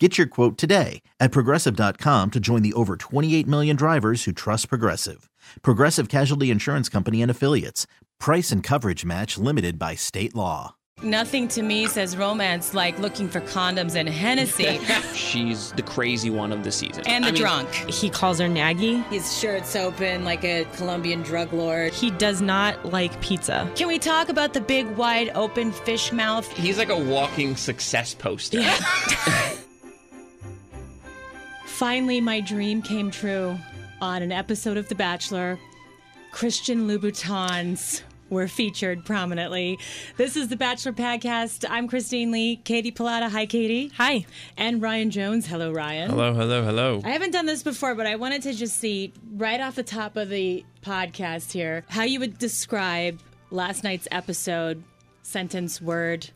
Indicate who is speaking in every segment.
Speaker 1: Get your quote today at progressive.com to join the over 28 million drivers who trust Progressive. Progressive Casualty Insurance Company and Affiliates. Price and coverage match limited by state law.
Speaker 2: Nothing to me says romance like looking for condoms and Hennessy.
Speaker 3: She's the crazy one of the season.
Speaker 2: and the
Speaker 3: I mean,
Speaker 2: drunk.
Speaker 4: He calls her Naggy.
Speaker 2: His shirt's open like a Colombian drug lord.
Speaker 4: He does not like pizza.
Speaker 2: Can we talk about the big, wide open fish mouth?
Speaker 3: He's like a walking success poster.
Speaker 2: Finally, my dream came true on an episode of The Bachelor. Christian Louboutins were featured prominently. This is The Bachelor Podcast. I'm Christine Lee, Katie Pilata. Hi, Katie.
Speaker 4: Hi.
Speaker 2: And Ryan Jones. Hello, Ryan.
Speaker 3: Hello, hello, hello.
Speaker 2: I haven't done this before, but I wanted to just see right off the top of the podcast here how you would describe last night's episode, sentence, word,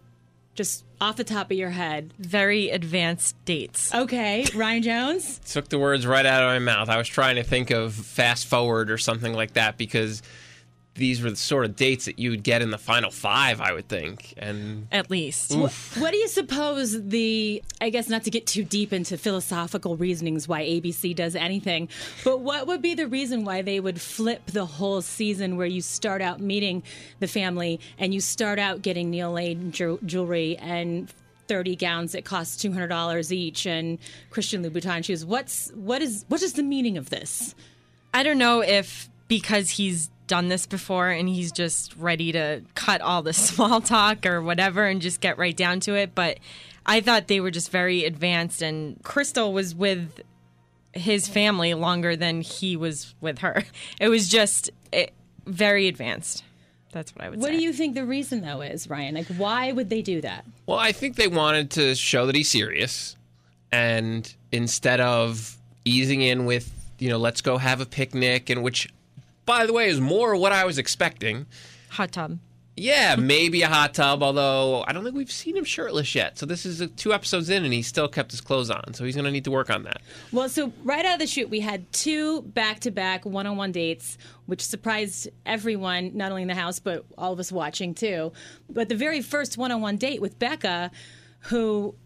Speaker 2: just off the top of your head.
Speaker 4: Very advanced dates.
Speaker 2: Okay, Ryan Jones.
Speaker 3: Took the words right out of my mouth. I was trying to think of fast forward or something like that because these were the sort of dates that you would get in the final five, I would think. And
Speaker 4: At least.
Speaker 2: What do you suppose the, I guess not to get too deep into philosophical reasonings why ABC does anything, but what would be the reason why they would flip the whole season where you start out meeting the family and you start out getting Neil Lane ju- jewelry and 30 gowns that cost $200 each and Christian Louboutin shoes? What's, what is, what is the meaning of this?
Speaker 4: I don't know if because he's done this before and he's just ready to cut all the small talk or whatever and just get right down to it, but I thought they were just very advanced and Krystal was with his family longer than he was with her. It was just it, very advanced. That's what I would say.
Speaker 2: What
Speaker 4: say.
Speaker 2: do you think the reason though is, Ryan? Like, why would they do that?
Speaker 3: well, I think they wanted to show that he's serious. And instead of easing in with, you know, let's go have a picnic, and which, by the way, is more what I was expecting.
Speaker 4: Hot tub.
Speaker 3: Yeah, maybe a hot tub, although I don't think we've seen him shirtless yet. So this is two episodes in, and he's still kept his clothes on. So he's going to need to work on that.
Speaker 2: Well, so right out of the shoot, we had two back to back one on one dates, which surprised everyone, not only in the house, but all of us watching too. But the very first one on one date with Becca, who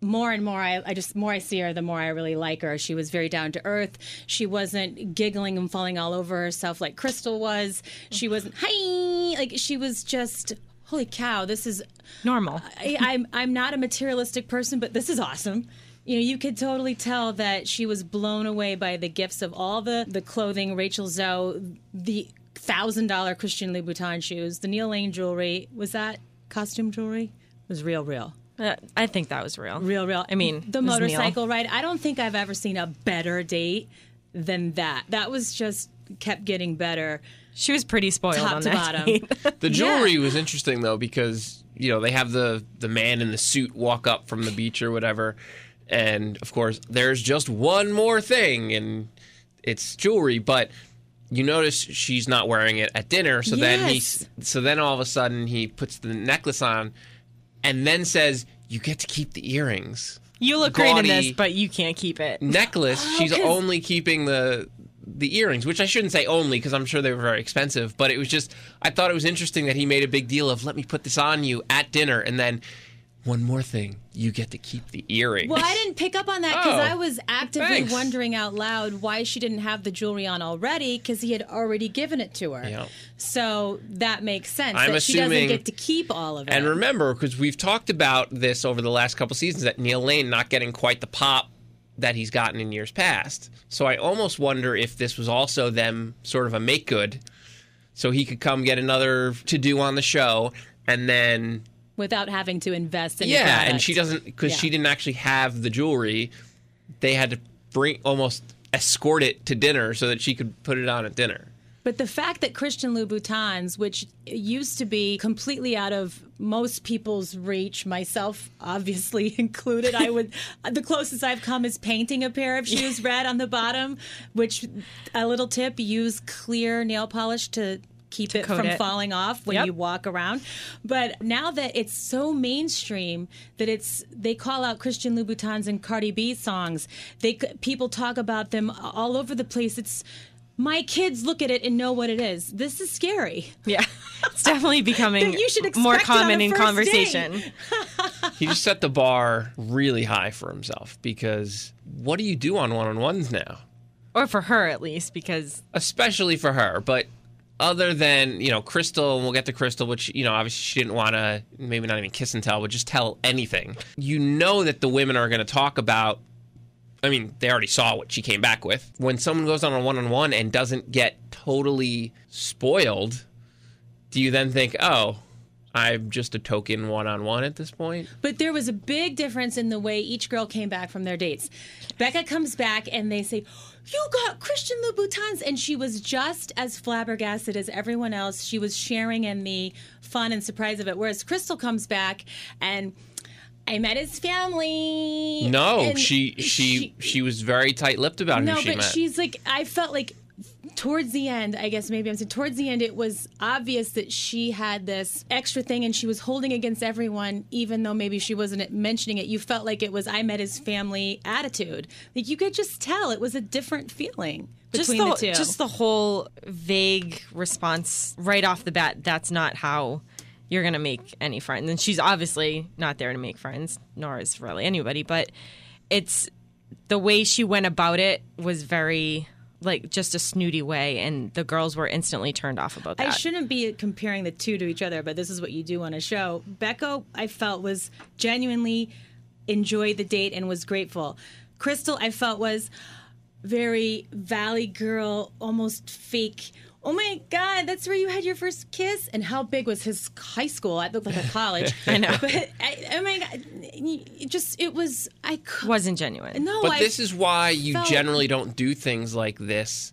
Speaker 2: more and more I, I just more I see her, the more I really like her. She was very down to earth. She wasn't giggling and falling all over herself like Krystal was. She wasn't hi like she was just holy cow. This is
Speaker 4: Normal.
Speaker 2: I, I'm I'm not a materialistic person, but this is awesome. You know, you could totally tell that she was blown away by the gifts of all the the clothing, Rachel Zoe, the thousand dollar Christian Louboutin shoes, the Neil Lane jewelry. Was that costume jewelry? It was real, real,
Speaker 4: Uh, I think that was real.
Speaker 2: real, real.
Speaker 4: I mean,
Speaker 2: the
Speaker 4: it was Neil.
Speaker 2: motorcycle ride. I don't think I've ever seen a better date than that. That was just kept getting better,
Speaker 4: She was pretty spoiled
Speaker 2: top
Speaker 4: on
Speaker 2: to
Speaker 4: that
Speaker 2: bottom.
Speaker 4: date.
Speaker 3: The jewelry was interesting though because you know they have the the man in the suit walk up from the beach or whatever, and of course there's just one more thing and it's jewelry, but you notice she's not wearing it at dinner. So then he so then all of a sudden he puts the necklace on, and then says you get to keep the earrings.
Speaker 4: You look great in this,
Speaker 3: Gaudy-
Speaker 4: but you can't keep it.
Speaker 3: necklace. Oh, she's
Speaker 2: 'cause-
Speaker 3: only keeping the the earrings, which I shouldn't say only because I'm sure they were very expensive. But it was just I thought it was interesting that he made a big deal of let me put this on you at dinner, and then one more thing, you get to keep the earrings.
Speaker 2: Well, I didn't pick up on that because
Speaker 3: Oh,
Speaker 2: I was actively
Speaker 3: thanks.
Speaker 2: wondering out loud why she didn't have the jewelry on already because he had already given it to her.
Speaker 3: Yeah.
Speaker 2: So that makes sense.
Speaker 3: I'm
Speaker 2: that she doesn't get to keep all of it.
Speaker 3: And remember, because we've talked about this over the last couple seasons, that Neil Lane not getting quite the pop that he's gotten in years past. So I almost wonder if this was also them sort of a make good, so he could come get another to do on the show, and then
Speaker 2: without having to invest in
Speaker 3: yeah, and she doesn't because she didn't actually have the jewelry. They had to bring almost escort it to dinner so that she could put it on at dinner.
Speaker 2: But the fact that Christian Louboutins, which used to be completely out of most people's reach, myself obviously included, I would the closest I've come is painting a pair of shoes red on the bottom. Which a little tip: use clear nail polish to keep it from
Speaker 4: it.
Speaker 2: falling off when
Speaker 4: Yep.
Speaker 2: you walk around. But now that it's so mainstream that it's they call out Christian Louboutins and Cardi B songs. They people talk about them all over the place. It's my kids look at it and know what it is. This is scary.
Speaker 4: Yeah, it's definitely becoming
Speaker 2: You should
Speaker 4: more
Speaker 2: expect it on
Speaker 4: common in conversation.
Speaker 3: He just set the bar really high for himself because what do you do on one on ones now?
Speaker 4: Or for her, at least, because
Speaker 3: Especially for her. But other than, you know, Krystal, and we'll get to Krystal, which, you know, obviously she didn't want to, maybe not even kiss and tell, but just tell anything. You know that the women are going to talk about. I mean, they already saw what she came back with. When someone goes on a one on one and doesn't get totally spoiled, do you then think, oh, I'm just a token one on one at this point?
Speaker 2: But there was a big difference in the way each girl came back from their dates. Becca comes back and they say, You got Christian Louboutins. And she was just as flabbergasted as everyone else. She was sharing in the fun and surprise of it. Whereas Krystal comes back and I met his family.
Speaker 3: No,
Speaker 2: and
Speaker 3: she, she she was very tight lipped about
Speaker 2: no,
Speaker 3: who she
Speaker 2: but she's like, I felt like towards the end, I guess maybe I'm saying towards the end, it was obvious that she had this extra thing and she was holding against everyone, even though maybe she wasn't mentioning it. You felt like it was I met his family attitude. Like you could just tell it was a different feeling
Speaker 4: just
Speaker 2: between
Speaker 4: the,
Speaker 2: the, two.
Speaker 4: just the whole vague response right off the bat. That's not how you're gonna make any friends. And she's obviously not there to make friends, nor is really anybody. But it's the way she went about it was very like just a snooty way, and the girls were instantly turned off about that.
Speaker 2: I shouldn't be comparing the two to each other, but this is what you do on a show. Becca, I felt was genuinely enjoyed the date and was grateful. Krystal, I felt was very valley girl, almost fake. Oh my God, that's where you had your first kiss. And how big was his high school? It looked like a college. I know, but I, oh my God, it just it was. I cou-
Speaker 4: wasn't genuine.
Speaker 2: no.
Speaker 3: But
Speaker 2: I,
Speaker 3: this is why you
Speaker 2: felt-
Speaker 3: generally don't do things like this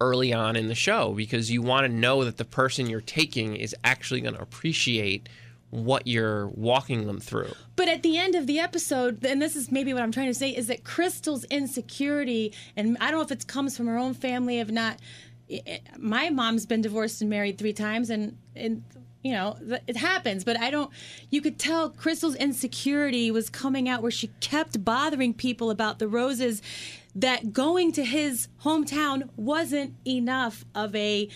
Speaker 3: early on in the show because you want to know that the person you're taking is actually going to appreciate what you're walking them through.
Speaker 2: But at the end of the episode, and this is maybe what I'm trying to say, is that Krystal's insecurity, and I don't know if it comes from her own family, if not. My mom's been divorced and married three times, and and you know it happens. But I don't. You could tell Krystal's insecurity was coming out, where she kept bothering people about the roses. That going to his hometown wasn't enough of a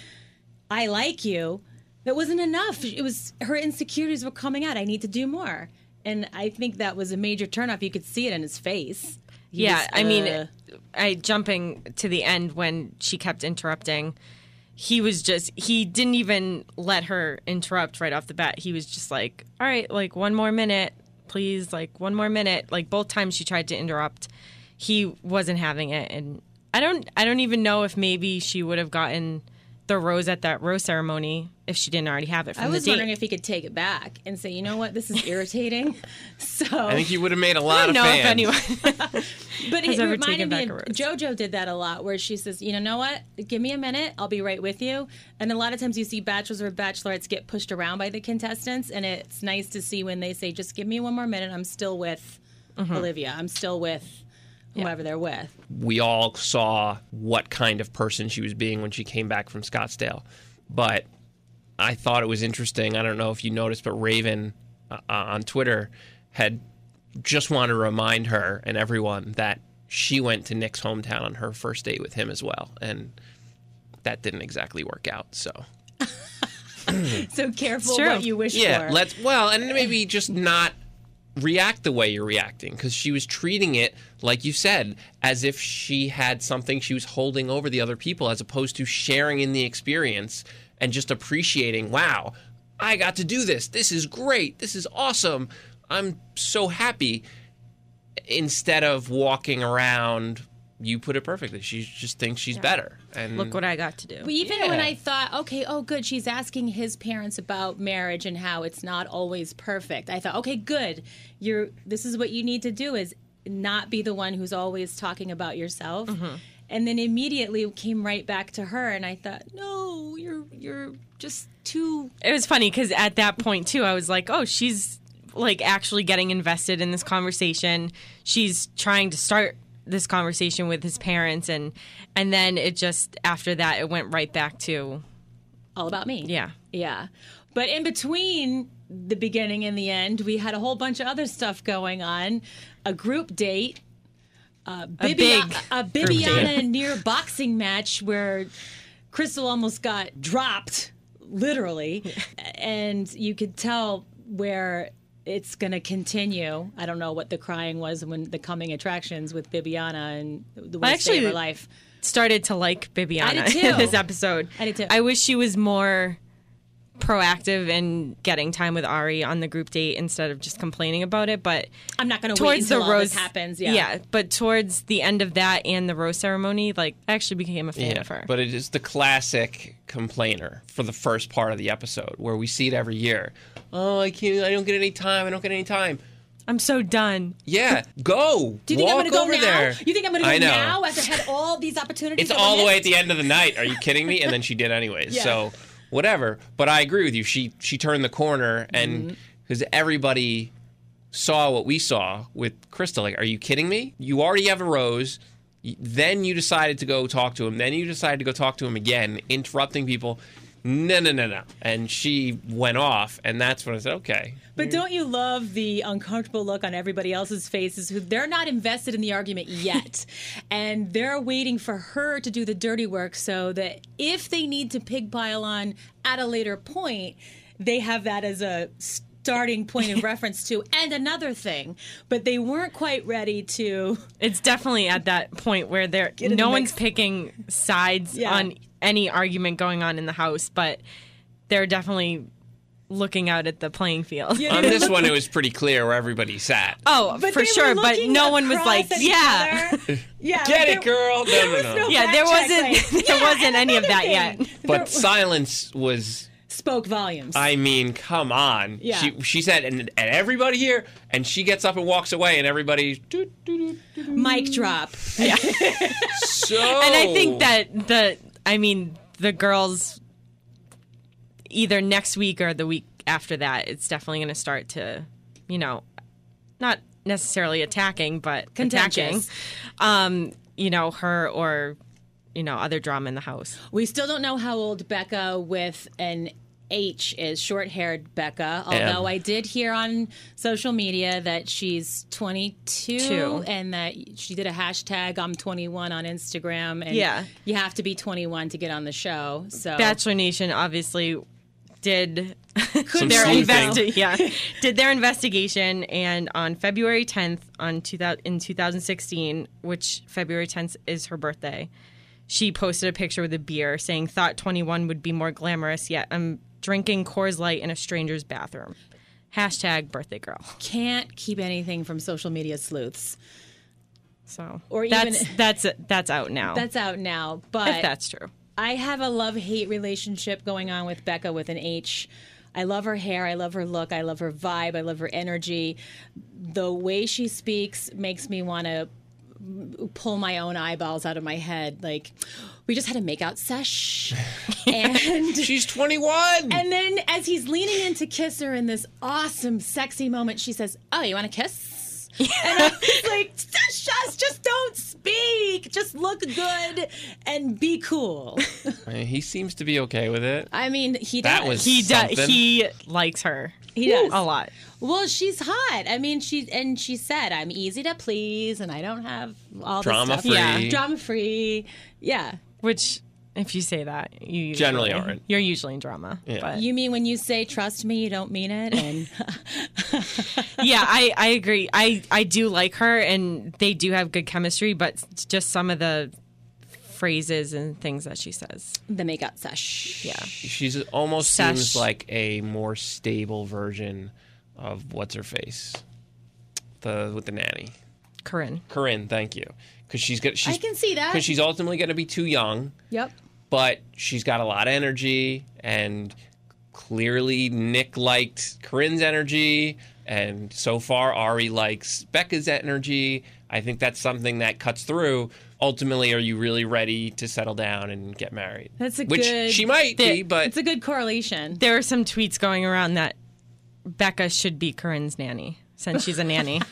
Speaker 2: I like you. That wasn't enough. It was her insecurities were coming out. I need to do more. And I think that was a major turnoff. You could see it in his face. He
Speaker 4: yeah,
Speaker 2: was,
Speaker 4: I mean,
Speaker 2: uh,
Speaker 4: I jumping to the end when she kept interrupting. He was just he didn't even let her interrupt right off the bat. He was just like, "All right, like one more minute, please, like one more minute." Like both times she tried to interrupt, he wasn't having it and I don't I don't even know if maybe she would have gotten the rose at that rose ceremony if she didn't already have it from
Speaker 2: I was
Speaker 4: the date.
Speaker 2: wondering if he could take it back and say, you know what, this is irritating. so,
Speaker 3: I think he would have made a lot
Speaker 4: don't
Speaker 3: of
Speaker 4: know
Speaker 3: fans.
Speaker 4: if anyone
Speaker 2: but
Speaker 4: has
Speaker 2: it
Speaker 4: ever
Speaker 2: reminded
Speaker 4: taken
Speaker 2: me
Speaker 4: back
Speaker 2: of. JoJo did that a lot, where she says, you know what, give me a minute, I'll be right with you. And a lot of times you see bachelors or bachelorettes get pushed around by the contestants, and it's nice to see when they say, just give me one more minute, I'm still with
Speaker 4: Mm-hmm.
Speaker 2: Olivia, I'm still with whoever they're with.
Speaker 3: we all saw what kind of person she was being when she came back from Scottsdale. But I thought it was interesting. I don't know if you noticed, but Raven uh, on Twitter had just want to remind her and everyone that she went to Nick's hometown on her first date with him as well. And that didn't exactly work out. So,
Speaker 2: So careful what you wish
Speaker 3: yeah,
Speaker 2: for.
Speaker 3: let's, well, and maybe just not react the way you're reacting because she was treating it like you said as if she had something she was holding over the other people as opposed to sharing in the experience and just appreciating wow i got to do this this is great this is awesome i'm so happy instead of walking around you put it perfectly she just thinks she's better and
Speaker 4: look what I got to do.
Speaker 2: But even when I thought, okay, oh, good, she's asking his parents about marriage and how it's not always perfect. I thought, okay, good. You're. This is what you need to do is not be the one who's always talking about yourself.
Speaker 3: Mm-hmm.
Speaker 2: And then immediately came right back to her, and I thought, no, you're you're just too.
Speaker 4: it was funny because at that point too i was like oh she's like actually getting invested in this conversation she's trying to start this conversation with his parents and and then it just after that it went right back to
Speaker 2: all about me.
Speaker 4: Yeah.
Speaker 2: Yeah. But in between the beginning and the end, we had a whole bunch of other stuff going on. A group date, uh, Bibi-
Speaker 4: big
Speaker 2: a, Bibiana near boxing match where Krystal almost got dropped, literally. and you could tell where it's going to continue. I don't know what the crying was when the coming attractions with Bibiana and the worst day of
Speaker 4: actually-
Speaker 2: her life.
Speaker 4: Started to like Bibiana in this episode.
Speaker 2: I did too.
Speaker 4: I wish she was more proactive in getting time with Arie on the group date instead of just complaining about it. But
Speaker 2: I'm not going to wait
Speaker 4: towards the
Speaker 2: until all
Speaker 4: rose
Speaker 2: this happens. Yeah. yeah.
Speaker 4: but towards the end of that and the rose ceremony, like I actually became a fan
Speaker 3: Yeah,
Speaker 4: of her.
Speaker 3: but it is the classic complainer for the first part of the episode where we see it every year. Oh, I can't. I don't get any time. I don't get any time.
Speaker 4: I'm so done.
Speaker 3: Yeah, go.
Speaker 2: Do you think
Speaker 3: Walk
Speaker 2: I'm going to go
Speaker 3: over
Speaker 2: now?
Speaker 3: there.
Speaker 2: You think I'm going to go
Speaker 3: I know.
Speaker 2: now after I had all these opportunities?
Speaker 3: It's all the way at the end of the night. Are you kidding me? And then she did anyways.
Speaker 2: Yeah.
Speaker 3: So whatever. But I agree with you. She she turned the corner and
Speaker 2: Mm-hmm.
Speaker 3: because everybody saw what we saw with Krystal. Like, are you kidding me? You already have a rose. Then you decided to go talk to him. Then you decided to go talk to him again, interrupting people. No, no, no, no. And she went off, and that's when I said, okay.
Speaker 2: But don't you love the uncomfortable look on everybody else's faces who they're not invested in the argument yet. and they're waiting for her to do the dirty work so that if they need to pig pile on at a later point, they have that as a starting point of reference to and another thing. But they weren't quite ready to
Speaker 4: It's definitely at that point where there
Speaker 2: in
Speaker 4: no
Speaker 2: the
Speaker 4: one's picking sides
Speaker 2: Yeah.
Speaker 4: on any argument going on in the house, but they're definitely looking out at the playing field.
Speaker 2: Yeah,
Speaker 3: On this
Speaker 2: look-
Speaker 3: one, it was pretty clear where everybody sat.
Speaker 4: Oh,
Speaker 2: But
Speaker 4: for sure, but no one was like, yeah.
Speaker 2: yeah,
Speaker 3: Get
Speaker 2: like
Speaker 3: it, girl. No, no,
Speaker 2: was
Speaker 3: no.
Speaker 2: no
Speaker 4: Yeah, there wasn't-
Speaker 2: like,
Speaker 4: there
Speaker 2: yeah,
Speaker 4: wasn't any of that
Speaker 2: thing.
Speaker 4: yet.
Speaker 3: But
Speaker 2: There-
Speaker 3: silence was
Speaker 2: spoke volumes.
Speaker 3: I mean, come on.
Speaker 2: Yeah.
Speaker 3: She she said, and, and everybody here, and she gets up and walks away, and everybody's doot, doot, doot, doot.
Speaker 2: Mic drop. Yeah.
Speaker 3: so.
Speaker 4: And I think that the, I mean, the girls, either next week or the week after that, it's definitely going to start to, you know, not necessarily attacking, but attacking, um, you know, her or, you know, other drama in the house.
Speaker 2: We still don't know how old Becca with an H is, short haired Becca. Although I did hear on social media that she's 22
Speaker 4: Two.
Speaker 2: and that she did a hashtag I'm 21 on Instagram. And
Speaker 4: Yeah.
Speaker 2: you have to be 21 to get on the show. So
Speaker 4: Bachelor Nation obviously did their investi- yeah did their investigation and on February 10th on 2000 in 2016 which February 10th is her birthday she posted a picture with a beer saying thought 21 would be more glamorous yet I'm drinking Coors Light in a stranger's bathroom hashtag birthday girl
Speaker 2: can't keep anything from social media sleuths.
Speaker 4: so
Speaker 2: Or
Speaker 4: that's
Speaker 2: even-
Speaker 4: that's that's out now
Speaker 2: That's out now. But
Speaker 4: if that's true
Speaker 2: I have a love hate relationship going on with Becca with an H. I love her hair. I love her look. I love her vibe. I love her energy. The way she speaks makes me want to pull my own eyeballs out of my head. Like, we just had a makeout sesh. and.
Speaker 3: She's 21.
Speaker 2: And then, as he's leaning in to kiss her in this awesome, sexy moment, she says, "Oh, you want to kiss?" and I was like, "Just, just, just don't speak. Just look good and be cool."
Speaker 3: he seems to be okay with it.
Speaker 2: I mean, he does.
Speaker 3: That was-
Speaker 4: he does he likes her
Speaker 2: He does.
Speaker 4: a lot
Speaker 2: Well, she's hot. I mean, she and she said, "I'm easy to please, and I don't have all this
Speaker 3: Drama
Speaker 2: stuff.
Speaker 3: free.
Speaker 4: Yeah.
Speaker 2: drama free." Yeah.
Speaker 4: Which, if you say that, you usually,
Speaker 3: Generally aren't.
Speaker 4: You're usually in drama.
Speaker 3: Yeah.
Speaker 4: But
Speaker 2: You mean when you say "trust me," you don't mean it, and
Speaker 4: yeah, I, I agree. I, I do like her, and they do have good chemistry, but just some of the phrases and things that she says.
Speaker 2: the makeout sesh.
Speaker 4: Yeah.
Speaker 3: She's almost
Speaker 4: Sesh.
Speaker 3: seems like a more stable version of what's her face, the with the nanny,
Speaker 4: Corinne.
Speaker 3: Corinne. Thank you, because she's got. She's,
Speaker 2: I can see that.
Speaker 3: because she's ultimately going to be too young,
Speaker 2: Yep.
Speaker 3: but she's got a lot of energy, and clearly Nick liked Corinne's energy, and so far Ari likes Becca's energy. I think that's something that cuts through. Ultimately, are you really ready to settle down and get married?
Speaker 2: That's a
Speaker 3: Which
Speaker 2: good-
Speaker 3: she might be, but
Speaker 2: It's a good correlation.
Speaker 4: There are some tweets going around that Becca should be Corinne's nanny since she's a nanny.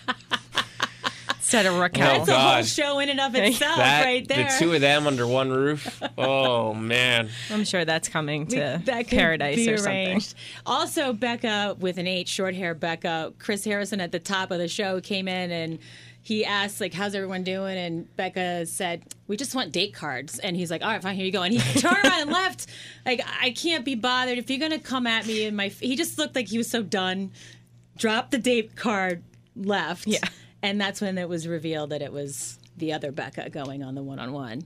Speaker 4: Instead of Raquel.
Speaker 2: That's a oh,
Speaker 3: whole
Speaker 2: show in and of itself,
Speaker 3: that
Speaker 2: right there.
Speaker 3: the two of them under one roof. Oh man.
Speaker 4: I'm sure that's coming to
Speaker 2: that
Speaker 4: Paradise
Speaker 2: be
Speaker 4: or something.
Speaker 2: Also, Becca with an H, short hair Becca. Chris Harrison at the top of the show came in and he asked like, "How's everyone doing?" And Becca said, "We just want date cards." And he's like, "All right, fine, here you go." And he turned around and left. Like, I can't be bothered if you're gonna come at me. And my he just looked like he was so done. Dropped the date card, left.
Speaker 4: Yeah.
Speaker 2: And that's when it was revealed that it was the other Becca going on the one-on-one.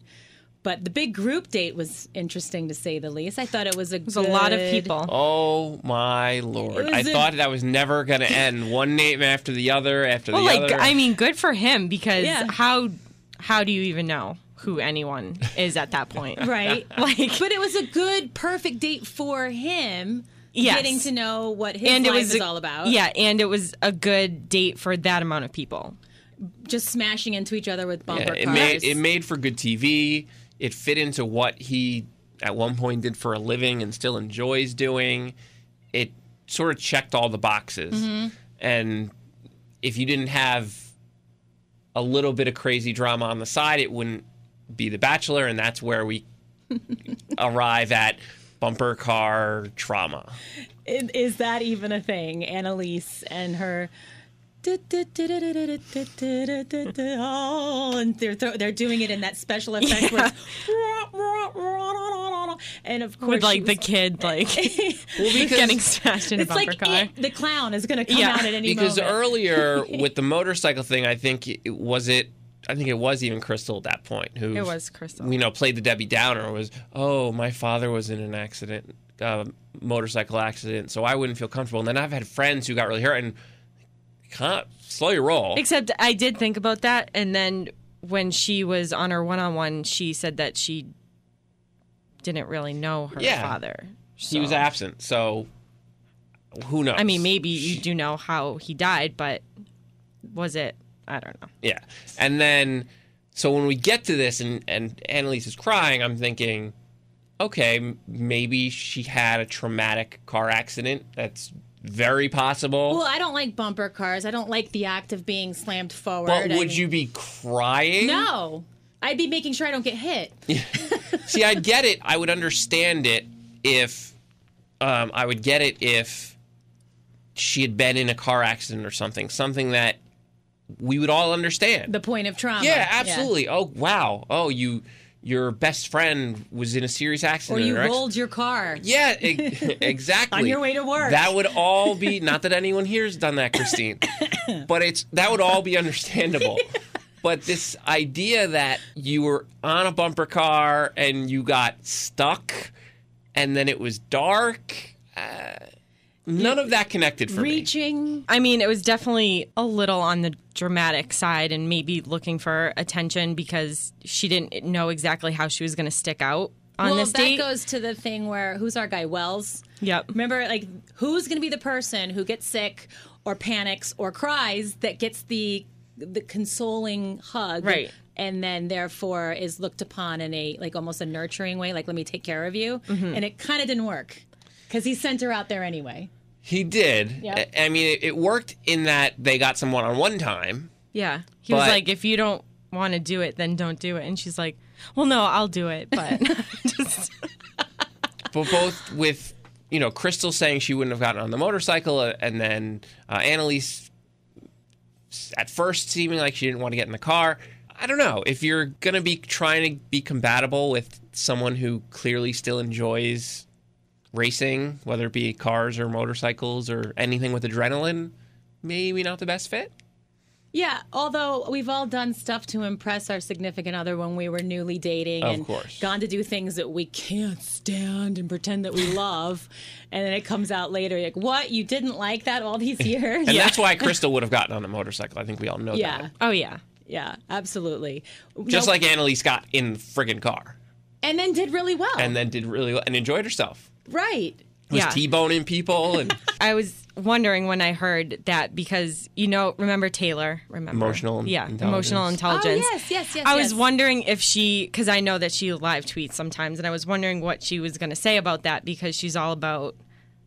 Speaker 2: But the big group date was interesting to say the least. I thought it was a
Speaker 4: There's a lot of people.
Speaker 3: Oh my lord!
Speaker 2: It
Speaker 3: I thought that was never going to end. One name after the other after the other.
Speaker 4: Well,
Speaker 3: the
Speaker 4: like
Speaker 3: other.
Speaker 4: I mean, good for him because
Speaker 2: Yeah.
Speaker 4: how how do you even know who anyone is at that point?
Speaker 2: right?
Speaker 4: Like-
Speaker 2: but it was a good, perfect date for him.
Speaker 4: Yes.
Speaker 2: Getting to know what his
Speaker 4: and
Speaker 2: life
Speaker 4: it was
Speaker 2: is
Speaker 4: a-
Speaker 2: all about.
Speaker 4: Yeah, and it was a good date for that amount of people.
Speaker 2: just smashing into each other with
Speaker 3: Yeah,
Speaker 2: bumper
Speaker 3: it
Speaker 2: cars.
Speaker 3: made it made for good TV. It fit into what he at one point did for a living and still enjoys doing. It sort of checked all the boxes.
Speaker 2: Mm-hmm.
Speaker 3: And if you didn't have a little bit of crazy drama on the side, it wouldn't be The Bachelor, and that's where we arrive at bumper car trauma.
Speaker 2: Is that even a thing? Annaliese and her. Oh, and they're th- they're doing it in that special effect where and of course
Speaker 4: With like the kid like
Speaker 3: Well, because
Speaker 4: getting smashed in a bumper
Speaker 2: like
Speaker 4: car.
Speaker 2: It, the clown is going to come
Speaker 4: Yeah.
Speaker 2: out at any
Speaker 3: because
Speaker 2: moment.
Speaker 3: earlier with the motorcycle thing, I think it was it. I think it was even Krystal at that point who
Speaker 4: It was Krystal.
Speaker 3: You know, played the Debbie Downer. Was oh, my father was in an accident, uh, motorcycle accident, so I wouldn't feel comfortable. And then I've had friends who got really hurt, and can't slow your roll.
Speaker 4: Except I did think about that, and then when she was on her one-on-one, she said that she didn't really know her
Speaker 3: Yeah.
Speaker 4: father.
Speaker 3: he was
Speaker 4: So-
Speaker 3: absent, so who knows?
Speaker 4: I mean, maybe you do know how he died, but was it? I don't know.
Speaker 3: Yeah. And then, so when we get to this and, and Annaliese is crying, I'm thinking, okay, m- maybe she had a traumatic car accident. That's very possible.
Speaker 2: well, I don't like bumper cars. I don't like the act of being slammed forward.
Speaker 3: but
Speaker 2: I
Speaker 3: would
Speaker 2: mean-
Speaker 3: you be crying?
Speaker 2: No, I'd be making sure I don't get hit.
Speaker 3: See, I'd get it. I would understand it if, um, I would get it if she had been in a car accident or something, something that we would all understand.
Speaker 2: The point of trauma.
Speaker 3: Yeah, absolutely. Oh wow. Oh, you your best friend was in a serious accident.
Speaker 2: Or you
Speaker 3: ex-
Speaker 2: rolled your car.
Speaker 3: Yeah, e- exactly.
Speaker 2: On your way to work.
Speaker 3: That would all be not that anyone here has done that, Christine, but it's that would all be understandable. But this idea that you were on a bumper car and you got stuck, and then it was dark. Uh, none of that connected for me.
Speaker 2: Reaching.
Speaker 4: I mean, it was definitely a little on the dramatic side and maybe looking for attention because she didn't know exactly how she was going to stick out on the date.
Speaker 2: well,
Speaker 4: this
Speaker 2: that goes to the thing where who's our guy Wells?
Speaker 4: Yep.
Speaker 2: Remember, like who's going to be the person who gets sick or panics or cries that gets the the consoling hug,
Speaker 4: Right.
Speaker 2: And then therefore is looked upon in a like almost a nurturing way, like let me take care of you.
Speaker 4: Mm-hmm.
Speaker 2: And it kind of didn't work because he sent her out there anyway.
Speaker 3: He did.
Speaker 2: Yep.
Speaker 3: I mean, it, worked in that they got some one-on-one time.
Speaker 4: Yeah. He was like, if you don't want to do it, then don't do it. And she's like, well, no, I'll do it. But just,
Speaker 3: but both with you know Krystal saying she wouldn't have gotten on the motorcycle, uh, and then uh, Annaliese at first seeming like she didn't want to get in the car. I don't know if you're gonna be trying to be compatible with someone who clearly still enjoys racing, whether it be cars or motorcycles or anything with adrenaline. Maybe not the best fit.
Speaker 2: Yeah, although we've all done stuff to impress our significant other when we were newly dating
Speaker 3: Of
Speaker 2: and
Speaker 3: course.
Speaker 2: gone to do things that we can't stand and pretend that we love. and then it comes out later like, what? You didn't like that all these years?
Speaker 3: And that's why Krystal would have gotten on a motorcycle. I think we all know
Speaker 2: yeah.
Speaker 3: that.
Speaker 4: oh, yeah.
Speaker 2: Yeah, absolutely.
Speaker 3: Just
Speaker 2: No-
Speaker 3: like Annaliese got in the friggin' car
Speaker 2: And then did really well.
Speaker 3: and then did really well and enjoyed herself.
Speaker 2: Right.
Speaker 3: Was
Speaker 4: Yeah.
Speaker 3: T-boning people and
Speaker 4: I was wondering when I heard that because, you know, remember Taylor? Remember?
Speaker 3: Emotional
Speaker 4: Yeah,
Speaker 3: intelligence.
Speaker 4: emotional oh, intelligence.
Speaker 2: Oh, yes, yes, yes,
Speaker 4: I was wondering if she, because I know that she live tweets sometimes, and I was wondering what she was going to say about that because she's all about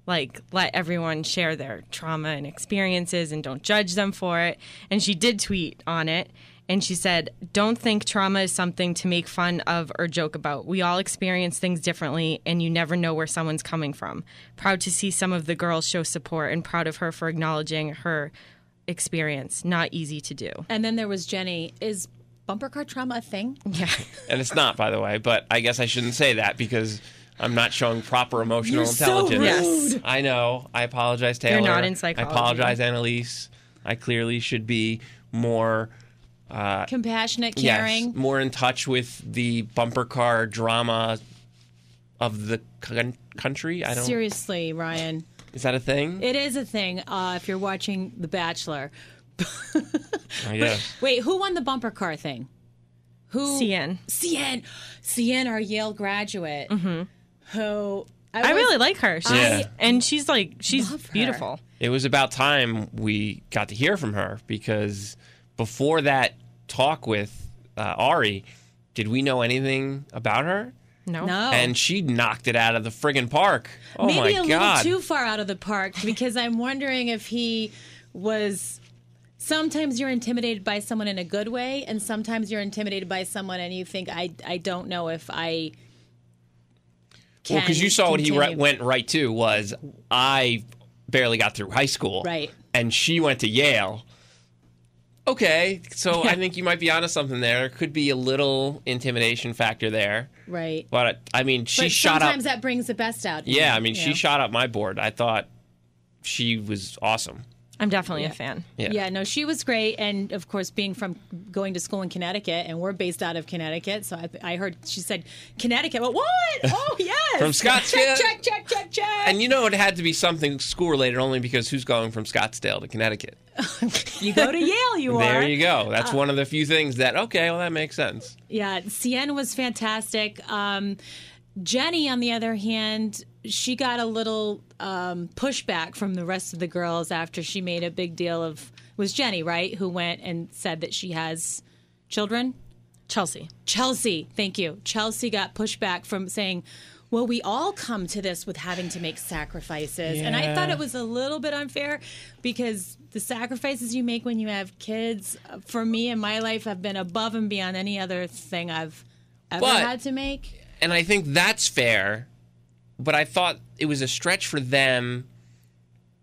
Speaker 4: like let everyone share their trauma and experiences and don't judge them for it. And she did tweet on it. And she said, Don't think trauma is something to make fun of or joke about. We all experience things differently, and you never know where someone's coming from. Proud to see some of the girls show support and proud of her for acknowledging her experience. Not easy to do.
Speaker 2: And then there was Jenny. Is bumper car trauma a thing?
Speaker 4: Yeah.
Speaker 3: And it's not, by the way, but I guess I shouldn't say that because I'm not showing proper emotional
Speaker 2: You're so
Speaker 3: intelligence.
Speaker 2: rude.
Speaker 3: I know. I apologize, Taylor.
Speaker 4: You're not in psychology.
Speaker 3: I apologize, Annaliese. I clearly should be more
Speaker 2: Compassionate, caring.
Speaker 3: Yes, more in touch with the bumper car drama of the con- country. I don't.
Speaker 2: Seriously, Ryan.
Speaker 3: Is that a thing?
Speaker 2: It is a thing uh, if you're watching The Bachelor.
Speaker 3: I guess.
Speaker 2: Wait, who won the bumper car thing? Who?
Speaker 4: Seinne.
Speaker 2: Seinne. Seinne, our Yale graduate. Mm-hmm. Who.
Speaker 4: I
Speaker 2: was-
Speaker 4: really like her. She's,
Speaker 3: Yeah.
Speaker 4: And she's like, she's beautiful.
Speaker 3: It was about time we got to hear from her because before that talk with uh, Arie, did we know anything about her?
Speaker 4: No.
Speaker 2: No.
Speaker 3: And she knocked it out of the friggin' park. Oh
Speaker 2: Maybe
Speaker 3: my
Speaker 2: a
Speaker 3: god!
Speaker 2: little too far out of the park because I'm wondering if he was. Sometimes you're intimidated by someone in a good way, and sometimes you're intimidated by someone, and you think, I, I don't know if I.
Speaker 3: well, because you
Speaker 2: can
Speaker 3: saw what he re- went right to was I barely got through high school,
Speaker 2: Right.
Speaker 3: And she went to Yale. Okay, so. I think you might be onto something there. Could be a little intimidation factor there,
Speaker 2: Right.
Speaker 3: but I mean, she
Speaker 2: but
Speaker 3: shot up.
Speaker 2: sometimes that brings the best out.
Speaker 3: Yeah,
Speaker 2: you,
Speaker 3: I mean, she
Speaker 2: know?
Speaker 3: shot up my board. I thought she was awesome.
Speaker 4: I'm definitely a fan.
Speaker 3: Yeah.
Speaker 2: Yeah, no, she was great, and of course, being from going to school in Connecticut, and we're based out of Connecticut, so I, I heard she said Connecticut. Well, what? Oh, yes,
Speaker 3: From Scottsdale?
Speaker 2: Check, check, check, check, check.
Speaker 3: And you know, it had to be something school related only because who's going from Scottsdale to Connecticut?
Speaker 2: you go to Yale, you are.
Speaker 3: There you go. That's one of the few things that, okay, well, that makes sense.
Speaker 2: Yeah, Seinne was fantastic. Um, Jenny, on the other hand, she got a little um, pushback from the rest of the girls after she made a big deal of was Jenny, right, who went and said that she has children.
Speaker 4: Chelsea.
Speaker 2: Chelsea, thank you. Chelsea got pushback from saying, well, we all come to this with having to make sacrifices. And I thought it was a little bit unfair because the sacrifices you make when you have kids, for me in my life, have been above and beyond any other thing I've ever
Speaker 3: But-
Speaker 2: had to make.
Speaker 3: And I think that's fair, but I thought it was a stretch for them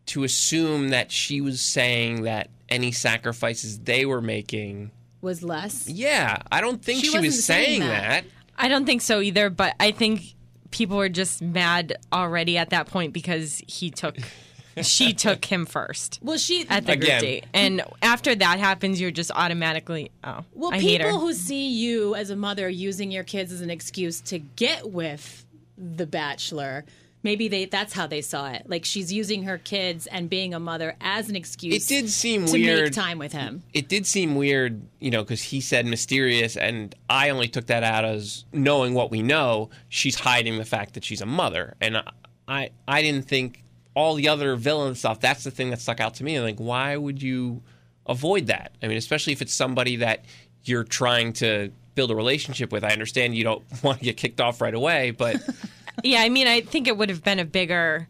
Speaker 3: to assume that she was saying that any sacrifices they were making.
Speaker 2: Was less.
Speaker 3: Yeah, I don't think
Speaker 2: She
Speaker 3: she,
Speaker 2: wasn't saying
Speaker 3: saying
Speaker 2: that.
Speaker 3: that.
Speaker 4: I don't think so either, but I think people were just mad already at that point because he took, she took him first
Speaker 2: Well, she.
Speaker 4: at the
Speaker 3: Again.
Speaker 4: group date. And after that happens, you're just automatically, oh,
Speaker 2: well,
Speaker 4: I hate her.
Speaker 2: people who see you as a mother using your kids as an excuse to get with the bachelor. Maybe they that's how they saw it. Like she's using her kids and being a mother as an excuse
Speaker 3: It did seem
Speaker 2: to
Speaker 3: weird.
Speaker 2: make time with him.
Speaker 3: it did seem weird, you know, because he said mysterious, and I only took that out as knowing what we know. She's hiding the fact that she's a mother, and I, I, I didn't think all the other villain stuff. That's the thing that stuck out to me. Like, why would you avoid that? I mean, especially if it's somebody that you're trying to build a relationship with. I understand you don't want to get kicked off right away, but
Speaker 4: Yeah, I mean, I think it would have been a bigger,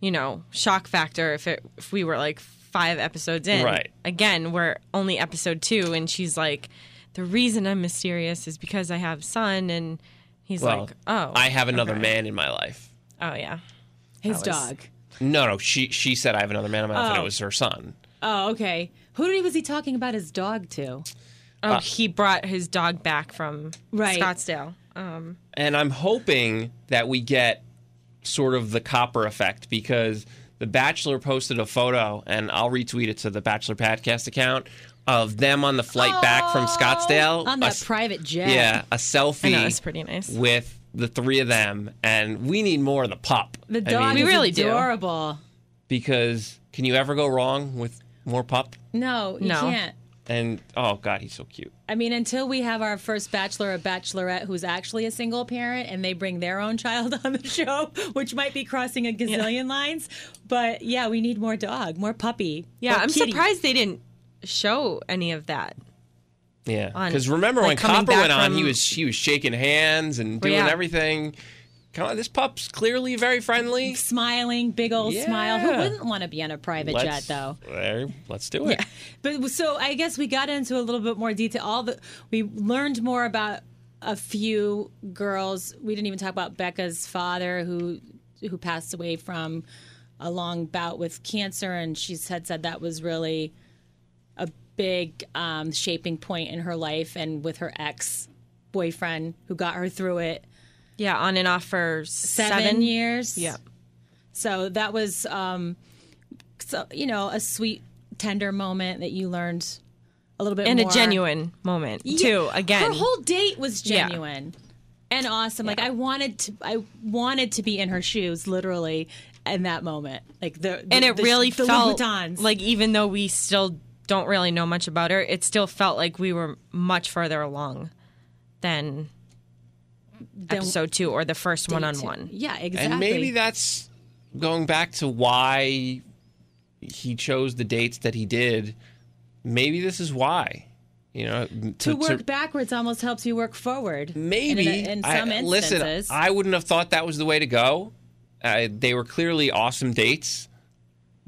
Speaker 4: you know, shock factor if it if we were like five episodes in.
Speaker 3: Right.
Speaker 4: Again, we're only episode two, and she's like, the reason I'm mysterious is because I have son, and he's
Speaker 3: well,
Speaker 4: like, oh,
Speaker 3: I have another
Speaker 4: okay.
Speaker 3: man in my life.
Speaker 4: Oh yeah,
Speaker 2: His
Speaker 4: was-
Speaker 2: dog.
Speaker 3: No, no, she she said I have another man in my life, and
Speaker 2: Oh.
Speaker 3: it was her son.
Speaker 2: Oh, okay. Who was he talking about his dog to?
Speaker 4: Oh,
Speaker 3: Uh,
Speaker 4: he brought his dog back from
Speaker 2: Right.
Speaker 4: Scottsdale. Um,
Speaker 3: and I'm hoping that we get sort of the copper effect because the Bachelor posted a photo, and I'll retweet it to the Bachelor Podcast account of them on the flight back from Scottsdale.
Speaker 2: on
Speaker 3: A
Speaker 2: that
Speaker 3: s-
Speaker 2: private jet.
Speaker 3: yeah, a selfie I
Speaker 4: know it's pretty nice.
Speaker 3: with the three of them, and we need more of the pup.
Speaker 2: The
Speaker 3: I
Speaker 2: dog
Speaker 3: mean,
Speaker 4: We really do.
Speaker 2: adorable.
Speaker 3: because can you ever go wrong with more pup?
Speaker 2: No, you
Speaker 4: No.
Speaker 2: can't.
Speaker 3: And oh god, he's so cute.
Speaker 2: I mean, until we have our first bachelor or bachelorette who's actually a single parent and they bring their own child on the show, which might be crossing a gazillion lines. But yeah, we need more dog, more puppy.
Speaker 4: Yeah,
Speaker 2: or
Speaker 4: I'm
Speaker 2: kitty.
Speaker 4: surprised they didn't show any of that.
Speaker 3: Yeah, because remember
Speaker 4: like,
Speaker 3: when Copper went on, he was he was shaking hands and doing
Speaker 4: yeah.
Speaker 3: everything. Come on, this pup's clearly very friendly.
Speaker 2: Smiling, big old smile. Who wouldn't want to be on a private jet, though?
Speaker 3: there, let's do it.
Speaker 2: But so I guess we got into a little bit more detail. All the we learned more about a few girls. We didn't even talk about Becca's father, who who passed away from a long bout with cancer, and she had said that was really a big um, shaping point in her life, and with her ex boyfriend who got her through it
Speaker 4: Yeah, on and off for
Speaker 2: seven,
Speaker 4: seven,
Speaker 2: years.
Speaker 4: Yeah.
Speaker 2: So that was, um, so you know, a sweet, tender moment that you learned a little bit
Speaker 4: And
Speaker 2: more.
Speaker 4: a genuine moment too. Again,
Speaker 2: her whole date was
Speaker 4: Yeah.
Speaker 2: genuine and awesome. Like I wanted to, I wanted to be in her shoes, literally, in that moment. Like the, the
Speaker 4: and it
Speaker 2: the-
Speaker 4: really
Speaker 2: the
Speaker 4: felt
Speaker 2: Louboutins.
Speaker 4: like even though we still don't really know much about her, it still felt like we were much further along than
Speaker 2: Then
Speaker 4: episode two or the first one on one.
Speaker 2: Yeah, exactly.
Speaker 3: And maybe that's going back to why he chose the dates that he did. Maybe this is why. You know,
Speaker 2: to work backwards almost helps you work forward.
Speaker 3: Maybe.
Speaker 2: in, in some
Speaker 3: I,
Speaker 2: instances.
Speaker 3: Listen, I wouldn't have thought that was the way to go. Uh, they were clearly awesome dates.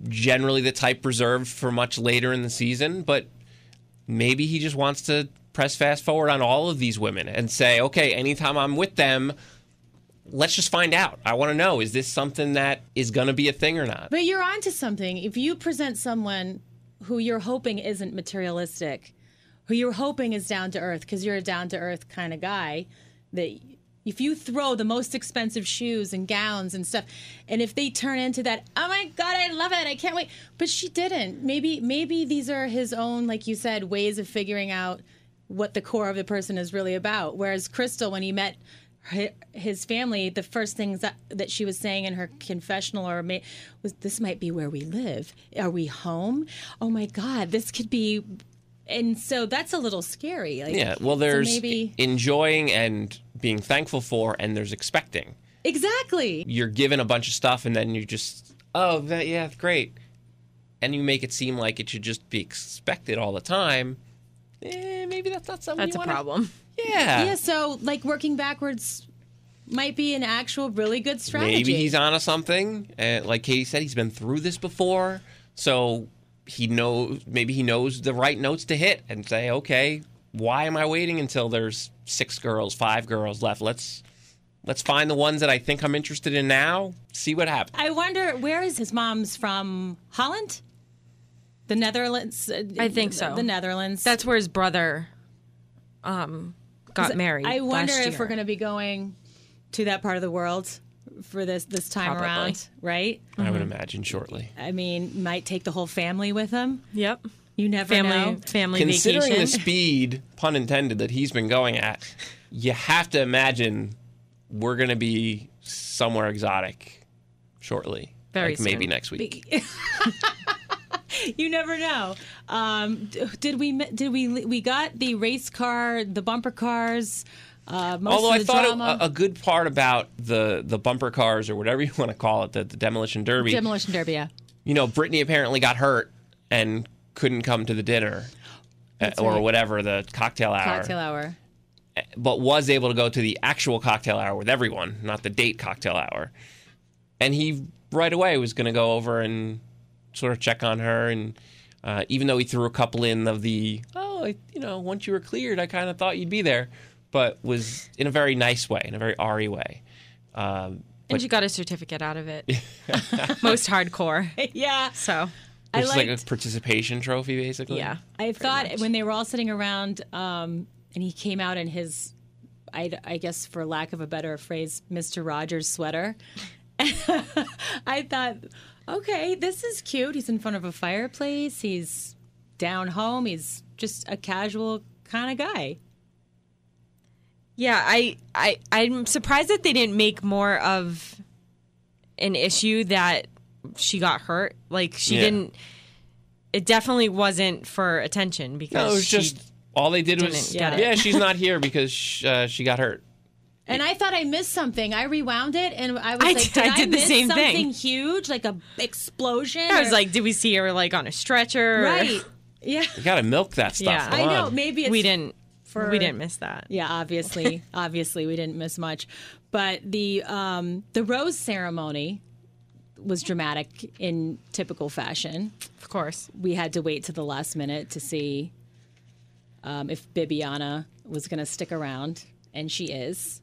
Speaker 3: Generally, the type reserved for much later in the season, but maybe he just wants to press fast forward on all of these women and say, okay, anytime I'm with them, let's just find out. I want to know is this something that is going to be a thing or not?
Speaker 2: But you're onto something. If you present someone who you're hoping isn't materialistic, who you're hoping is down to earth, because you're a down to earth kind of guy, that if you throw the most expensive shoes and gowns and stuff, and if they turn into that, oh my god, I love it, I can't wait. But she didn't. Maybe maybe these are his own, like you said, ways of figuring out what the core of the person is really about. Whereas Krystal, when he met his family, the first things that, that she was saying in her confessional or ma- was, "This might be where we live. Are we home? Oh my God, this could be." And so that's a little scary. Like,
Speaker 3: Yeah, well,
Speaker 2: so
Speaker 3: there's
Speaker 2: maybe
Speaker 3: enjoying and being thankful for, and there's expecting.
Speaker 2: exactly.
Speaker 3: you're given a bunch of stuff and then you just oh that yeah great and you make it seem like it should just be expected all the time eh, maybe that's not something
Speaker 4: That's
Speaker 3: you
Speaker 4: a
Speaker 3: wanna-
Speaker 4: problem.
Speaker 3: yeah
Speaker 2: Yeah. So like working backwards might be an actual really good strategy.
Speaker 3: maybe he's onto something uh, like katie said he's been through this before so he knows maybe he knows the right notes to hit and say okay why am i waiting until there's six girls five girls left let's let's find the ones that i think i'm interested in now see what happens
Speaker 2: I wonder where is his mom's from? Holland, the Netherlands. uh,
Speaker 4: I think so.
Speaker 2: The Netherlands.
Speaker 4: That's where his brother um got married.
Speaker 2: I wonder
Speaker 4: last
Speaker 2: if we're going to be going to that part of the world for this this time
Speaker 4: Probably.
Speaker 2: around, right?
Speaker 3: i would imagine shortly
Speaker 2: I mean, might take the whole family with him.
Speaker 4: Yep.
Speaker 2: You never
Speaker 4: Family
Speaker 2: know.
Speaker 4: family
Speaker 3: Considering
Speaker 4: vacation.
Speaker 3: the speed, pun intended, that he's been going at, you have to imagine we're going to be somewhere exotic shortly.
Speaker 4: Very
Speaker 3: like maybe next week.
Speaker 2: You never know. Um, did we did we we got the race car, the bumper cars? Uh, most
Speaker 3: Although
Speaker 2: of
Speaker 3: I thought it, a, a good part about the the bumper cars or whatever you want to call it, the, the demolition derby.
Speaker 2: demolition derby. Yeah.
Speaker 3: you know, Brittany apparently got hurt and couldn't come to the dinner. uh, or
Speaker 2: right.
Speaker 3: whatever the cocktail hour,
Speaker 2: Cocktail hour.
Speaker 3: but was able to go to the actual cocktail hour with everyone, not the date cocktail hour. And he right away was going to go over and sort of check on her. And uh, even though he threw a couple in of the, oh, I, you know, once you were cleared, I kind of thought you'd be there, but was in a very nice way, in a very Arie way. Um,
Speaker 4: and you got a certificate out of it. Most hardcore.
Speaker 2: yeah.
Speaker 4: So
Speaker 2: I
Speaker 3: which is like a participation trophy, basically.
Speaker 4: yeah.
Speaker 2: I thought when they were all sitting around, um, and he came out in his, I, I guess for lack of a better phrase, Mister Rogers sweater. I thought, okay, this is cute. He's in front of a fireplace. He's down home. He's just a casual kind of guy.
Speaker 4: Yeah, I, I I'm surprised that they didn't make more of an issue that she got hurt. Like she
Speaker 3: Yeah.
Speaker 4: didn't. It definitely wasn't for attention because
Speaker 3: No, it was
Speaker 4: she-
Speaker 3: just all they did was,
Speaker 4: didn't get it.
Speaker 3: yeah, she's not here because sh- uh, she got hurt.
Speaker 2: And I thought I missed something. I rewound it, and I was
Speaker 4: I
Speaker 2: like,
Speaker 4: did-
Speaker 2: "Did
Speaker 4: I
Speaker 2: I,
Speaker 4: did the
Speaker 2: miss
Speaker 4: same
Speaker 2: something
Speaker 4: thing.
Speaker 2: huge, like a explosion?"
Speaker 4: I was
Speaker 2: or-
Speaker 4: like, did we see her like on a stretcher?
Speaker 2: "Right, yeah."
Speaker 3: You got to milk that stuff.
Speaker 4: Yeah.
Speaker 3: Come
Speaker 2: I know.
Speaker 3: on.
Speaker 2: Maybe it's
Speaker 4: we didn't.
Speaker 2: for
Speaker 4: we didn't miss that.
Speaker 2: Yeah, obviously, obviously, we didn't miss much. But the um, the rose ceremony was dramatic in typical fashion.
Speaker 4: Of course.
Speaker 2: We had to wait to the last minute to see um, if Bibiana was going to stick around, and she is.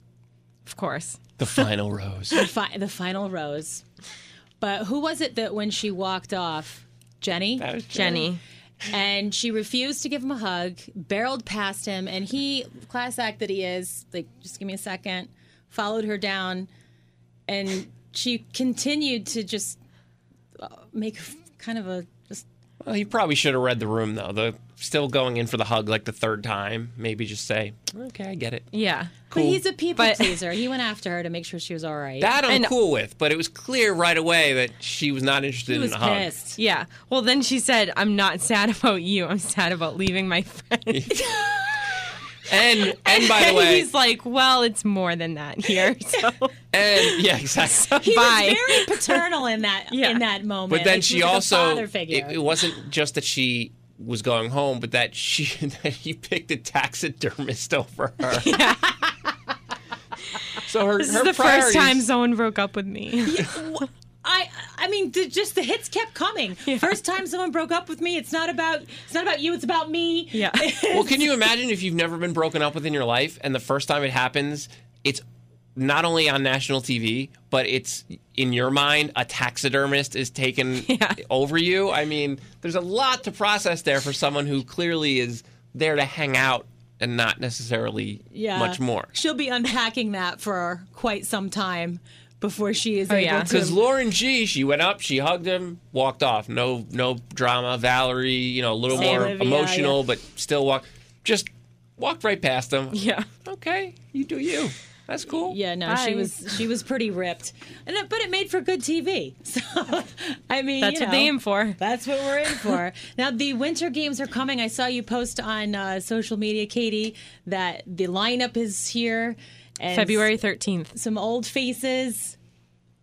Speaker 4: Of course.
Speaker 3: The final rose.
Speaker 2: The, fi- the final rose. But who was it that when she walked off? Jenny?
Speaker 3: That was
Speaker 4: Jenny.
Speaker 2: and she refused to give him a hug, barreled past him, and he, class act that he is, like, just give me a second, followed her down, and she continued to just uh, make kind of a just
Speaker 3: Well, he probably should have read the room though. The still going in for the hug like the third time. Maybe just say, "Okay, I get it."
Speaker 4: Yeah.
Speaker 2: But he's a people
Speaker 4: But-
Speaker 2: pleaser. He went after her to make sure she was all right.
Speaker 3: That I'm
Speaker 4: And-
Speaker 3: cool with, but it was clear right away that she was not interested
Speaker 2: he was
Speaker 3: in a hug.
Speaker 2: pissed.
Speaker 4: Yeah. Well, then she said, I'm not sad about you. I'm sad about leaving my friend.
Speaker 3: And and by the
Speaker 4: and
Speaker 3: way,
Speaker 4: he's like, well, it's more than that here. So,
Speaker 3: and yeah, exactly.
Speaker 2: He
Speaker 4: Bye.
Speaker 2: was very paternal in that
Speaker 4: Yeah.
Speaker 2: in that moment.
Speaker 3: But then
Speaker 2: Like,
Speaker 3: she
Speaker 2: he was like a
Speaker 3: also it, it wasn't just that she was going home, but that she that he picked a taxidermist over her. Yeah. So her,
Speaker 4: this
Speaker 3: her
Speaker 4: is the first time someone broke up with me.
Speaker 2: I I mean, the, just the hits kept coming. First time someone broke up with me, it's not about it's not about you, it's about me.
Speaker 4: Yeah.
Speaker 3: Well, can you imagine if you've never been broken up with in your life, and the first time it happens, it's not only on national TV, but it's in your mind a taxidermist is taken
Speaker 4: Yeah.
Speaker 3: over you. I mean, there's a lot to process there for someone who clearly is there to hang out and not necessarily
Speaker 2: yeah.
Speaker 3: much more.
Speaker 2: She'll be unpacking that for quite some time before she is
Speaker 4: Oh,
Speaker 2: able
Speaker 4: yeah.
Speaker 3: Because. Lauren G, she went up, she hugged him, walked off. No, no drama. Valerie, you know, a little
Speaker 2: Same.
Speaker 3: more
Speaker 2: Olivia,
Speaker 3: emotional,
Speaker 2: yeah.
Speaker 3: but still walk. Just walked right past him.
Speaker 4: yeah.
Speaker 3: Okay, you do you. That's cool.
Speaker 2: Yeah, no, she was she was pretty ripped, and it, but it made for good TV. So, I mean,
Speaker 4: That's
Speaker 2: you
Speaker 4: what they
Speaker 2: know,
Speaker 4: aim for.
Speaker 2: That's what we're in for. now the winter games are coming. I saw you post on uh, social media, Katie, that the lineup is here. And
Speaker 4: February 13th.
Speaker 2: some old faces.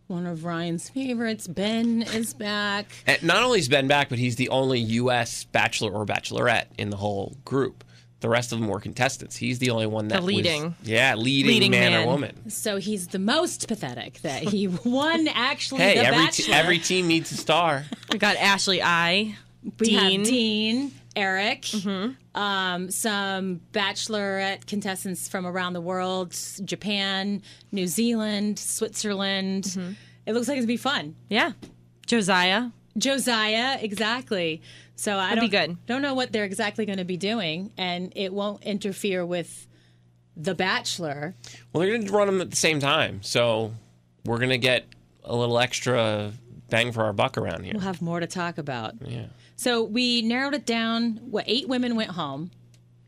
Speaker 2: One of Ryan's favorites, Ben, is back.
Speaker 3: And not only is Ben back, but he's the only U.S. bachelor or bachelorette in the whole group. The rest of them were contestants. He's the only one that was-
Speaker 4: leading.
Speaker 3: yeah, leading,
Speaker 4: Leading
Speaker 3: man,
Speaker 4: man.
Speaker 3: or woman.
Speaker 2: So he's the most pathetic that he won actually
Speaker 3: Hey,
Speaker 2: the
Speaker 3: every
Speaker 2: Bachelor.
Speaker 3: every team needs a star.
Speaker 4: We got Ashley I.
Speaker 2: we
Speaker 4: Dean.
Speaker 2: have Dean, Eric, um, some Bachelorette contestants from around the world: Japan, New Zealand, Switzerland. It looks like it's gonna be fun.
Speaker 4: Yeah. Josiah.
Speaker 2: Josiah, exactly. So I
Speaker 4: That'd
Speaker 2: don't
Speaker 4: be good.
Speaker 2: don't know what they're exactly going to be doing, and it won't interfere with the Bachelor.
Speaker 3: Well, they're going to run them at the same time, so we're going to get a little extra bang for our buck around here.
Speaker 2: We'll have more to talk about.
Speaker 3: Yeah.
Speaker 2: So we narrowed it down. What eight women went home?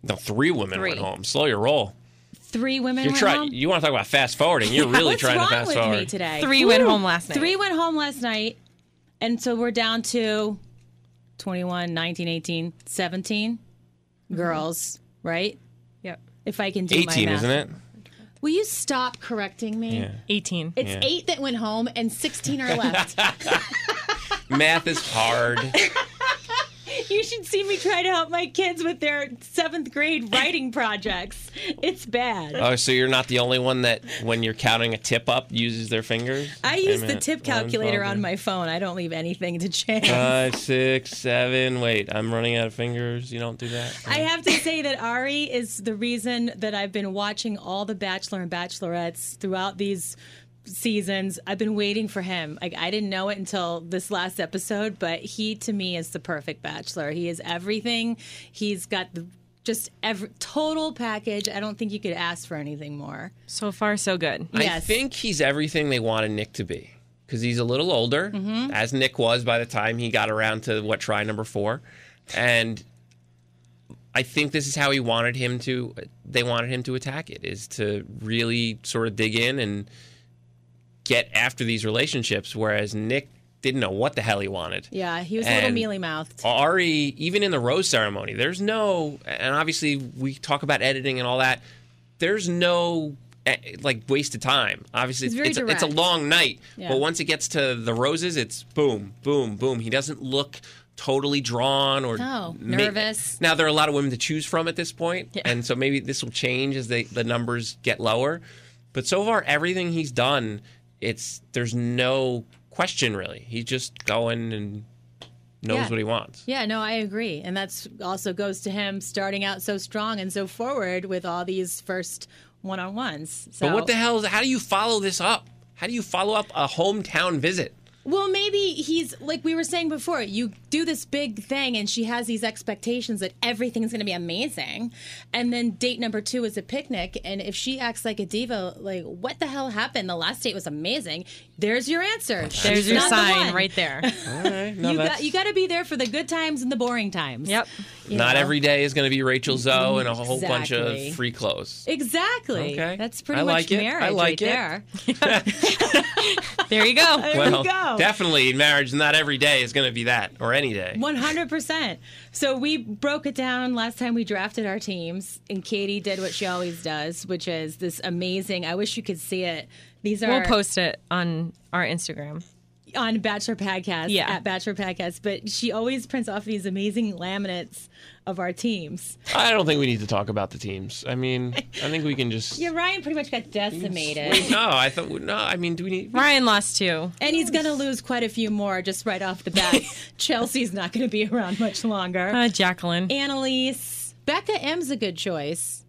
Speaker 3: No, three women
Speaker 4: Three.
Speaker 3: went home. Slow your roll.
Speaker 2: Three women
Speaker 3: You're
Speaker 2: went
Speaker 3: trying.
Speaker 2: home.
Speaker 3: You want to talk about fast forwarding? You're really
Speaker 2: What's
Speaker 3: trying
Speaker 2: wrong
Speaker 3: to fast
Speaker 2: with
Speaker 3: forward.
Speaker 2: me today?
Speaker 4: Three went home last night.
Speaker 2: Three went home last night, and so we're down to 21, 19, 18, 17 mm-hmm. girls, right?
Speaker 4: Yep.
Speaker 2: If I can do my
Speaker 3: 18,
Speaker 2: math.
Speaker 3: isn't it?
Speaker 2: Will you stop correcting me?
Speaker 3: Yeah.
Speaker 4: 18.
Speaker 2: It's
Speaker 3: Yeah.
Speaker 2: eight that went home and 16 are left.
Speaker 3: Math is hard.
Speaker 2: you should see me try to help my kids with their seventh grade writing projects. It's bad.
Speaker 3: Oh, so you're not the only one that, when you're counting a tip up, uses their fingers?
Speaker 2: I use the tip calculator on my phone. I don't leave anything to chance.
Speaker 3: Five, six, seven. Wait, I'm running out of fingers. You don't do that.
Speaker 2: I have to say that Arie is the reason that I've been watching all the Bachelor and Bachelorettes throughout these seasons. I've been waiting for him. Like I didn't know it until this last episode, but he to me is the perfect bachelor. He is everything. He's got the just every total package. I don't think you could ask for anything more.
Speaker 4: So far, so good.
Speaker 3: I
Speaker 2: Yes.
Speaker 3: think he's everything they wanted Nick to be because he's a little older,
Speaker 2: Mm-hmm.
Speaker 3: as Nick was by the time he got around to what try number four, and I think this is how he wanted him to. They wanted him to attack it is to really sort of dig in and get after these relationships, whereas Nick didn't know what the hell he wanted.
Speaker 2: Yeah, he was a little mealy mouthed.
Speaker 3: Arie, even in the rose ceremony, there's no, and obviously we talk about editing and all that. There's no eh, like waste of time. Obviously, it's, it's, a, it's a long night,
Speaker 2: Yeah.
Speaker 3: but once it gets to the roses, it's boom, boom, boom. He doesn't look totally drawn or
Speaker 2: No,
Speaker 3: ma-
Speaker 2: nervous.
Speaker 3: Now there are a lot of women to choose from at this point,
Speaker 4: Yeah.
Speaker 3: and so maybe this will change as they the numbers get lower. But so far, everything he's done, it's there's no question really. He's just going and knows
Speaker 2: Yeah.
Speaker 3: what he wants.
Speaker 2: Yeah, no, I agree. And that's also goes to him starting out so strong and so forward with all these first one on ones. So
Speaker 3: But what the hell is? How do you follow this up? How do you follow up a hometown visit?
Speaker 2: Well, maybe he's like we were saying before. You do this big thing, and she has these expectations that everything's going to be amazing. And then date number two is a picnic, and if she acts like a diva, like what the hell happened? The last date was amazing. There's your answer.
Speaker 4: There's
Speaker 2: She's
Speaker 4: your
Speaker 2: not the
Speaker 4: sign right there.
Speaker 3: All right, no,
Speaker 2: You got you got to be there for the good times and the boring times.
Speaker 4: Yep.
Speaker 2: You
Speaker 3: not
Speaker 2: know?
Speaker 3: every day is going to be Rachel Zoe and a whole bunch of free clothes.
Speaker 2: Exactly.
Speaker 3: Okay.
Speaker 2: That's pretty
Speaker 3: I
Speaker 2: much
Speaker 3: like it. I
Speaker 2: marriage
Speaker 3: like
Speaker 2: right
Speaker 3: it.
Speaker 2: there.
Speaker 4: There you go.
Speaker 2: There
Speaker 3: well,
Speaker 2: we go.
Speaker 3: definitely marriage. Not every day is going to be that, or any day.
Speaker 2: One hundred percent. So we broke it down last time we drafted our teams, and Katie did what she always does, which is this amazing. I wish you could see it. These are
Speaker 4: We'll post it on our Instagram.
Speaker 2: On Bachelor Podcast
Speaker 4: Yeah.
Speaker 2: at Bachelor Podcast, but she always prints off these amazing laminates of our teams.
Speaker 3: I don't think we need to talk about the teams. I mean, I think we can just.
Speaker 2: Yeah, Ryan pretty much got decimated.
Speaker 3: No, I thought no. I mean, do we need?
Speaker 4: Ryan lost two.
Speaker 2: And he's going to lose quite a few more just right off the bat. Chelsea's not going to be around much longer.
Speaker 4: Uh, Jacqueline.
Speaker 2: Annaliese. Bekah M's a good choice.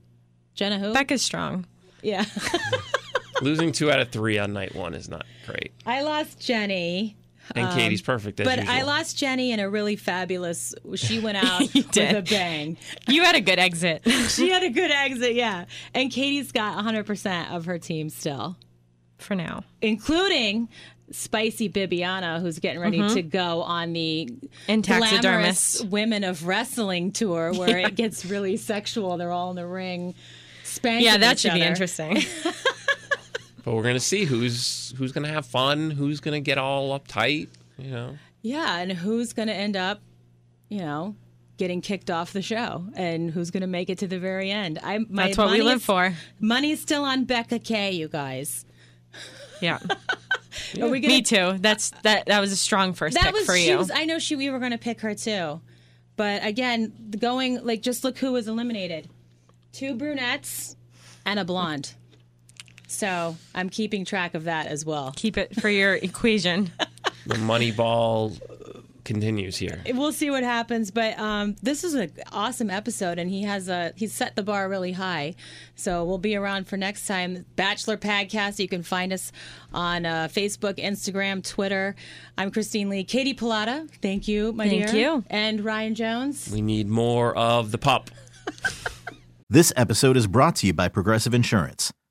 Speaker 2: Jenna who?
Speaker 4: Becca's strong.
Speaker 2: Yeah.
Speaker 3: Losing two out of three on night one is not great.
Speaker 2: I lost Jenny.
Speaker 3: And Katie's perfect as
Speaker 2: But
Speaker 3: usual.
Speaker 2: I lost Jenny in a really fabulous. She went out
Speaker 4: You
Speaker 2: with
Speaker 4: did.
Speaker 2: a bang.
Speaker 4: You had a good exit.
Speaker 2: She had a good exit, yeah. And Katie's got 100% of her team still,
Speaker 4: For now.
Speaker 2: including Spicy Bibiana, who's getting ready
Speaker 4: Mm-hmm.
Speaker 2: to go on the
Speaker 4: And
Speaker 2: glamorous. Women of Wrestling tour, where it gets really sexual. They're all in the ring, spanking.
Speaker 4: Yeah, that
Speaker 2: each
Speaker 4: should be
Speaker 2: other.
Speaker 4: interesting.
Speaker 3: but we're gonna see who's who's gonna have fun, who's gonna get all uptight. You know,
Speaker 2: Yeah, and who's going to end up, you know, getting kicked off the show, and who's going to make it to the very end? I my
Speaker 4: That's what we live
Speaker 2: is-
Speaker 4: for.
Speaker 2: Money's still on Becca K, you guys.
Speaker 4: Yeah.
Speaker 2: Are we gonna,
Speaker 4: Me too. That's that. That was a strong first
Speaker 2: That
Speaker 4: pick
Speaker 2: was
Speaker 4: for
Speaker 2: she
Speaker 4: you.
Speaker 2: was. I know she. We were going to pick her too, but again, going like just look who was eliminated: two brunettes and a blonde. So I'm keeping track of that as well.
Speaker 4: Keep it for your equation.
Speaker 3: the money ball uh, continues here.
Speaker 2: We'll see what happens, but um, this is an awesome episode, and he has a he's set the bar really high. So we'll be around for next time. Bachelor Podcast. You can find us on uh, Facebook, Instagram, Twitter. I'm Christine Lee, Katie Pilata. Thank you, my
Speaker 4: Thank
Speaker 2: dear.
Speaker 4: you.
Speaker 2: and Ryan Jones.
Speaker 3: We need more of the pup.
Speaker 1: This episode is brought to you by Progressive Insurance.